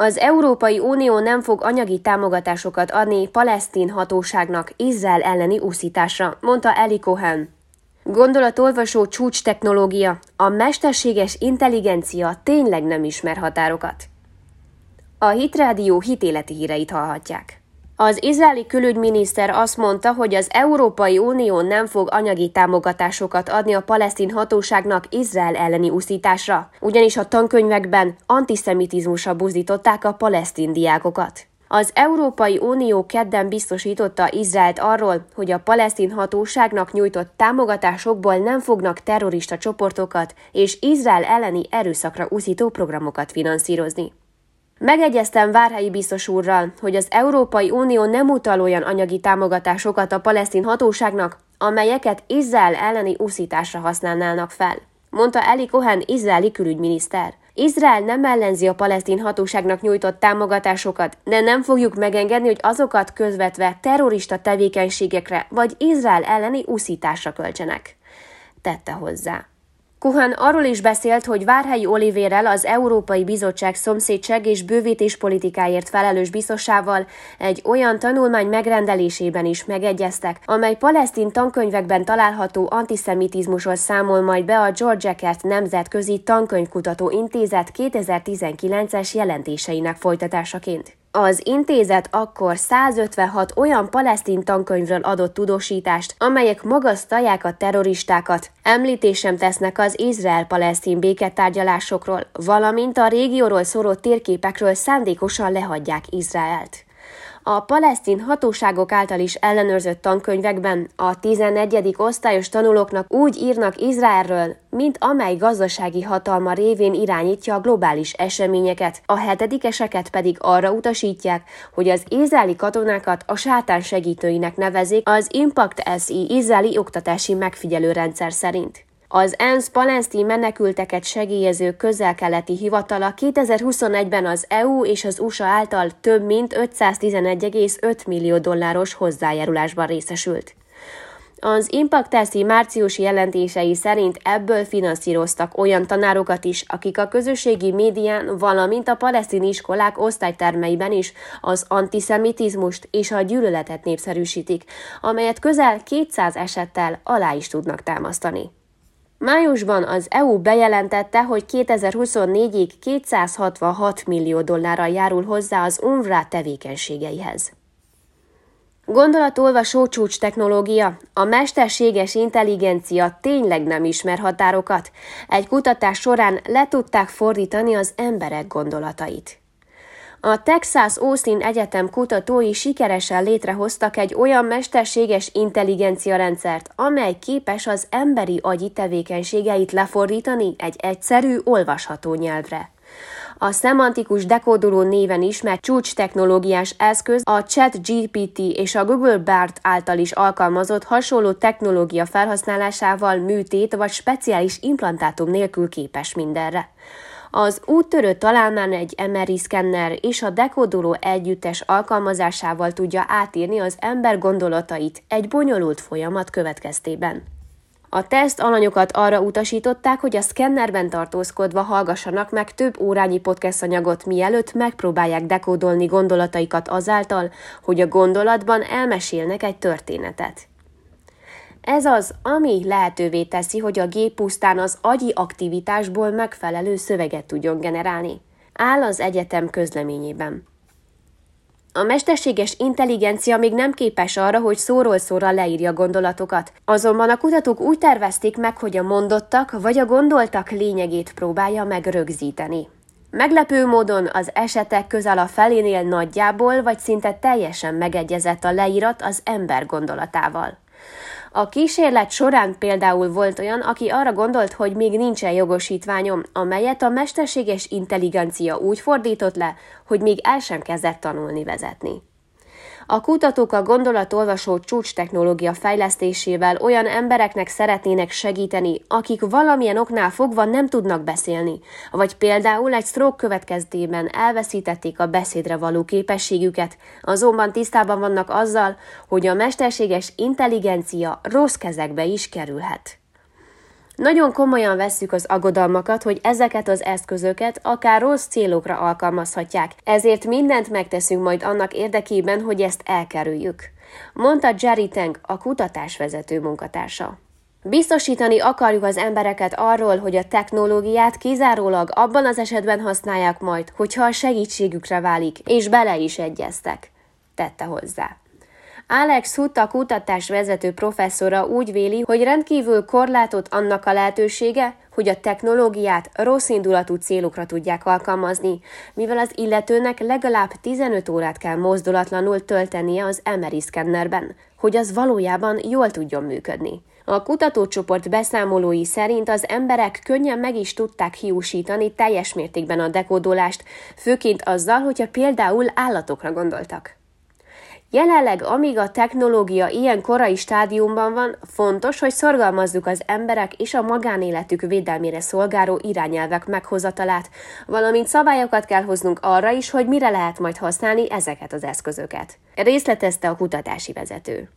Az Európai Unió nem fog anyagi támogatásokat adni palesztin hatóságnak Izrael elleni úszításra, mondta Eli Cohen. Gondolatolvasó csúcs technológia, a mesterséges intelligencia tényleg nem ismer határokat. A Hitrádió hitéleti híreit hallhatják. Az izraeli külügyminiszter azt mondta, hogy az Európai Unió nem fog anyagi támogatásokat adni a palesztin hatóságnak Izrael elleni úszításra, ugyanis a tankönyvekben antiszemitizmusra buzdították a palesztin diákokat. Az Európai Unió kedden biztosította Izraelt arról, hogy a palesztin hatóságnak nyújtott támogatásokból nem fognak terrorista csoportokat és Izrael elleni erőszakra úszító programokat finanszírozni. Megegyeztem Várhelyi biztos úrral, hogy az Európai Unió nem utal olyan anyagi támogatásokat a palesztin hatóságnak, amelyeket Izrael elleni úszításra használnának fel, mondta Eli Cohen, izraeli külügyminiszter. Izrael nem ellenzi a palesztin hatóságnak nyújtott támogatásokat, de nem fogjuk megengedni, hogy azokat közvetve terrorista tevékenységekre vagy Izrael elleni úszításra költsenek. Tette hozzá. Kuhan arról is beszélt, hogy Várhelyi Olivérrel az Európai Bizottság szomszédság és bővítés politikáért felelős biztosával egy olyan tanulmány megrendelésében is megegyeztek, amely palesztin tankönyvekben található antiszemitizmusról számol majd be a George Eckert Nemzetközi Tankönyvkutató Intézet 2019-es jelentéseinek folytatásaként. Az intézet akkor 156 olyan palesztin tankönyvről adott tudósítást, amelyek magasztalják a terroristákat, említésem tesznek az Izrael-palesztin béketárgyalásokról, valamint a régióról szóló térképekről szándékosan lehagyják Izraelt. A palesztin hatóságok által is ellenőrzött tankönyvekben a 11. osztályos tanulóknak úgy írnak Izraelről, mint amely gazdasági hatalma révén irányítja a globális eseményeket, a hetedikeseket pedig arra utasítják, hogy az izraeli katonákat a sátán segítőinek nevezik az Impact SI izraeli oktatási megfigyelő rendszer szerint. Az ENSZ palesztin menekülteket segélyező közel-keleti hivatala 2021-ben az EU és az USA által több mint 511,5 millió dolláros hozzájárulásban részesült. Az Impacteszi márciusi jelentései szerint ebből finanszíroztak olyan tanárokat is, akik a közösségi médián, valamint a palesztin iskolák osztálytermeiben is az antiszemitizmust és a gyűlöletet népszerűsítik, amelyet közel 200 esettel alá is tudnak támasztani. Májusban az EU bejelentette, hogy 2024-ig 266 millió dollárral járul hozzá az UNRWA tevékenységeihez. Gondolatolvasó csúcs technológia, a mesterséges intelligencia tényleg nem ismer határokat. Egy kutatás során le tudták fordítani az emberek gondolatait. A Texas Austin Egyetem kutatói sikeresen létrehoztak egy olyan mesterséges intelligencia rendszert, amely képes az emberi agyi tevékenységeit lefordítani egy egyszerű, olvasható nyelvre. A szemantikus dekódoló néven ismert csúcs technológiás eszköz a ChatGPT és a Google Bard által is alkalmazott hasonló technológia felhasználásával műtét vagy speciális implantátum nélkül képes mindenre. Az úttörő találmán egy MRI szkenner és a dekódoló együttes alkalmazásával tudja átírni az ember gondolatait egy bonyolult folyamat következtében. A teszt alanyokat arra utasították, hogy a szkennerben tartózkodva hallgassanak meg több órányi podcast anyagot, mielőtt megpróbálják dekódolni gondolataikat azáltal, hogy a gondolatban elmesélnek egy történetet. Ez az, ami lehetővé teszi, hogy a gép pusztán az agyi aktivitásból megfelelő szöveget tudjon generálni. Áll az egyetem közleményében. A mesterséges intelligencia még nem képes arra, hogy szóról szóra leírja gondolatokat. Azonban a kutatók úgy tervezték meg, hogy a mondottak vagy a gondoltak lényegét próbálja meg rögzíteni. Meglepő módon az esetek közel a felénél nagyjából vagy szinte teljesen megegyezett a leírat az ember gondolatával. A kísérlet során például volt olyan, aki arra gondolt, hogy még nincsen jogosítványom, amelyet a mesterséges intelligencia úgy fordított le, hogy még el sem kezdett tanulni vezetni. A kutatók a gondolatolvasó csúcs technológia fejlesztésével olyan embereknek szeretnének segíteni, akik valamilyen oknál fogva nem tudnak beszélni, vagy például egy stroke következtében elveszítették a beszédre való képességüket, azonban tisztában vannak azzal, hogy a mesterséges intelligencia rossz kezekbe is kerülhet. Nagyon komolyan vesszük az aggodalmakat, hogy ezeket az eszközöket akár rossz célokra alkalmazhatják, ezért mindent megteszünk majd annak érdekében, hogy ezt elkerüljük, mondta Jerry Tang, a kutatásvezető munkatársa. Biztosítani akarjuk az embereket arról, hogy a technológiát kizárólag abban az esetben használják majd, hogyha a segítségükre válik, és bele is egyeztek, tette hozzá. Alex Hutta kutatás vezető professzora úgy véli, hogy rendkívül korlátot annak a lehetősége, hogy a technológiát rossz indulatú célokra tudják alkalmazni, mivel az illetőnek legalább 15 órát kell mozdulatlanul töltenie az MRI szkennerben, hogy az valójában jól tudjon működni. A kutatócsoport beszámolói szerint az emberek könnyen meg is tudták hiúsítani teljes mértékben a dekódolást, főként azzal, hogyha például állatokra gondoltak. Jelenleg, amíg a technológia ilyen korai stádiumban van, fontos, hogy szorgalmazzuk az emberek és a magánéletük védelmére szolgáló irányelvek meghozatalát, valamint szabályokat kell hoznunk arra is, hogy mire lehet majd használni ezeket az eszközöket. Részletezte a kutatási vezető.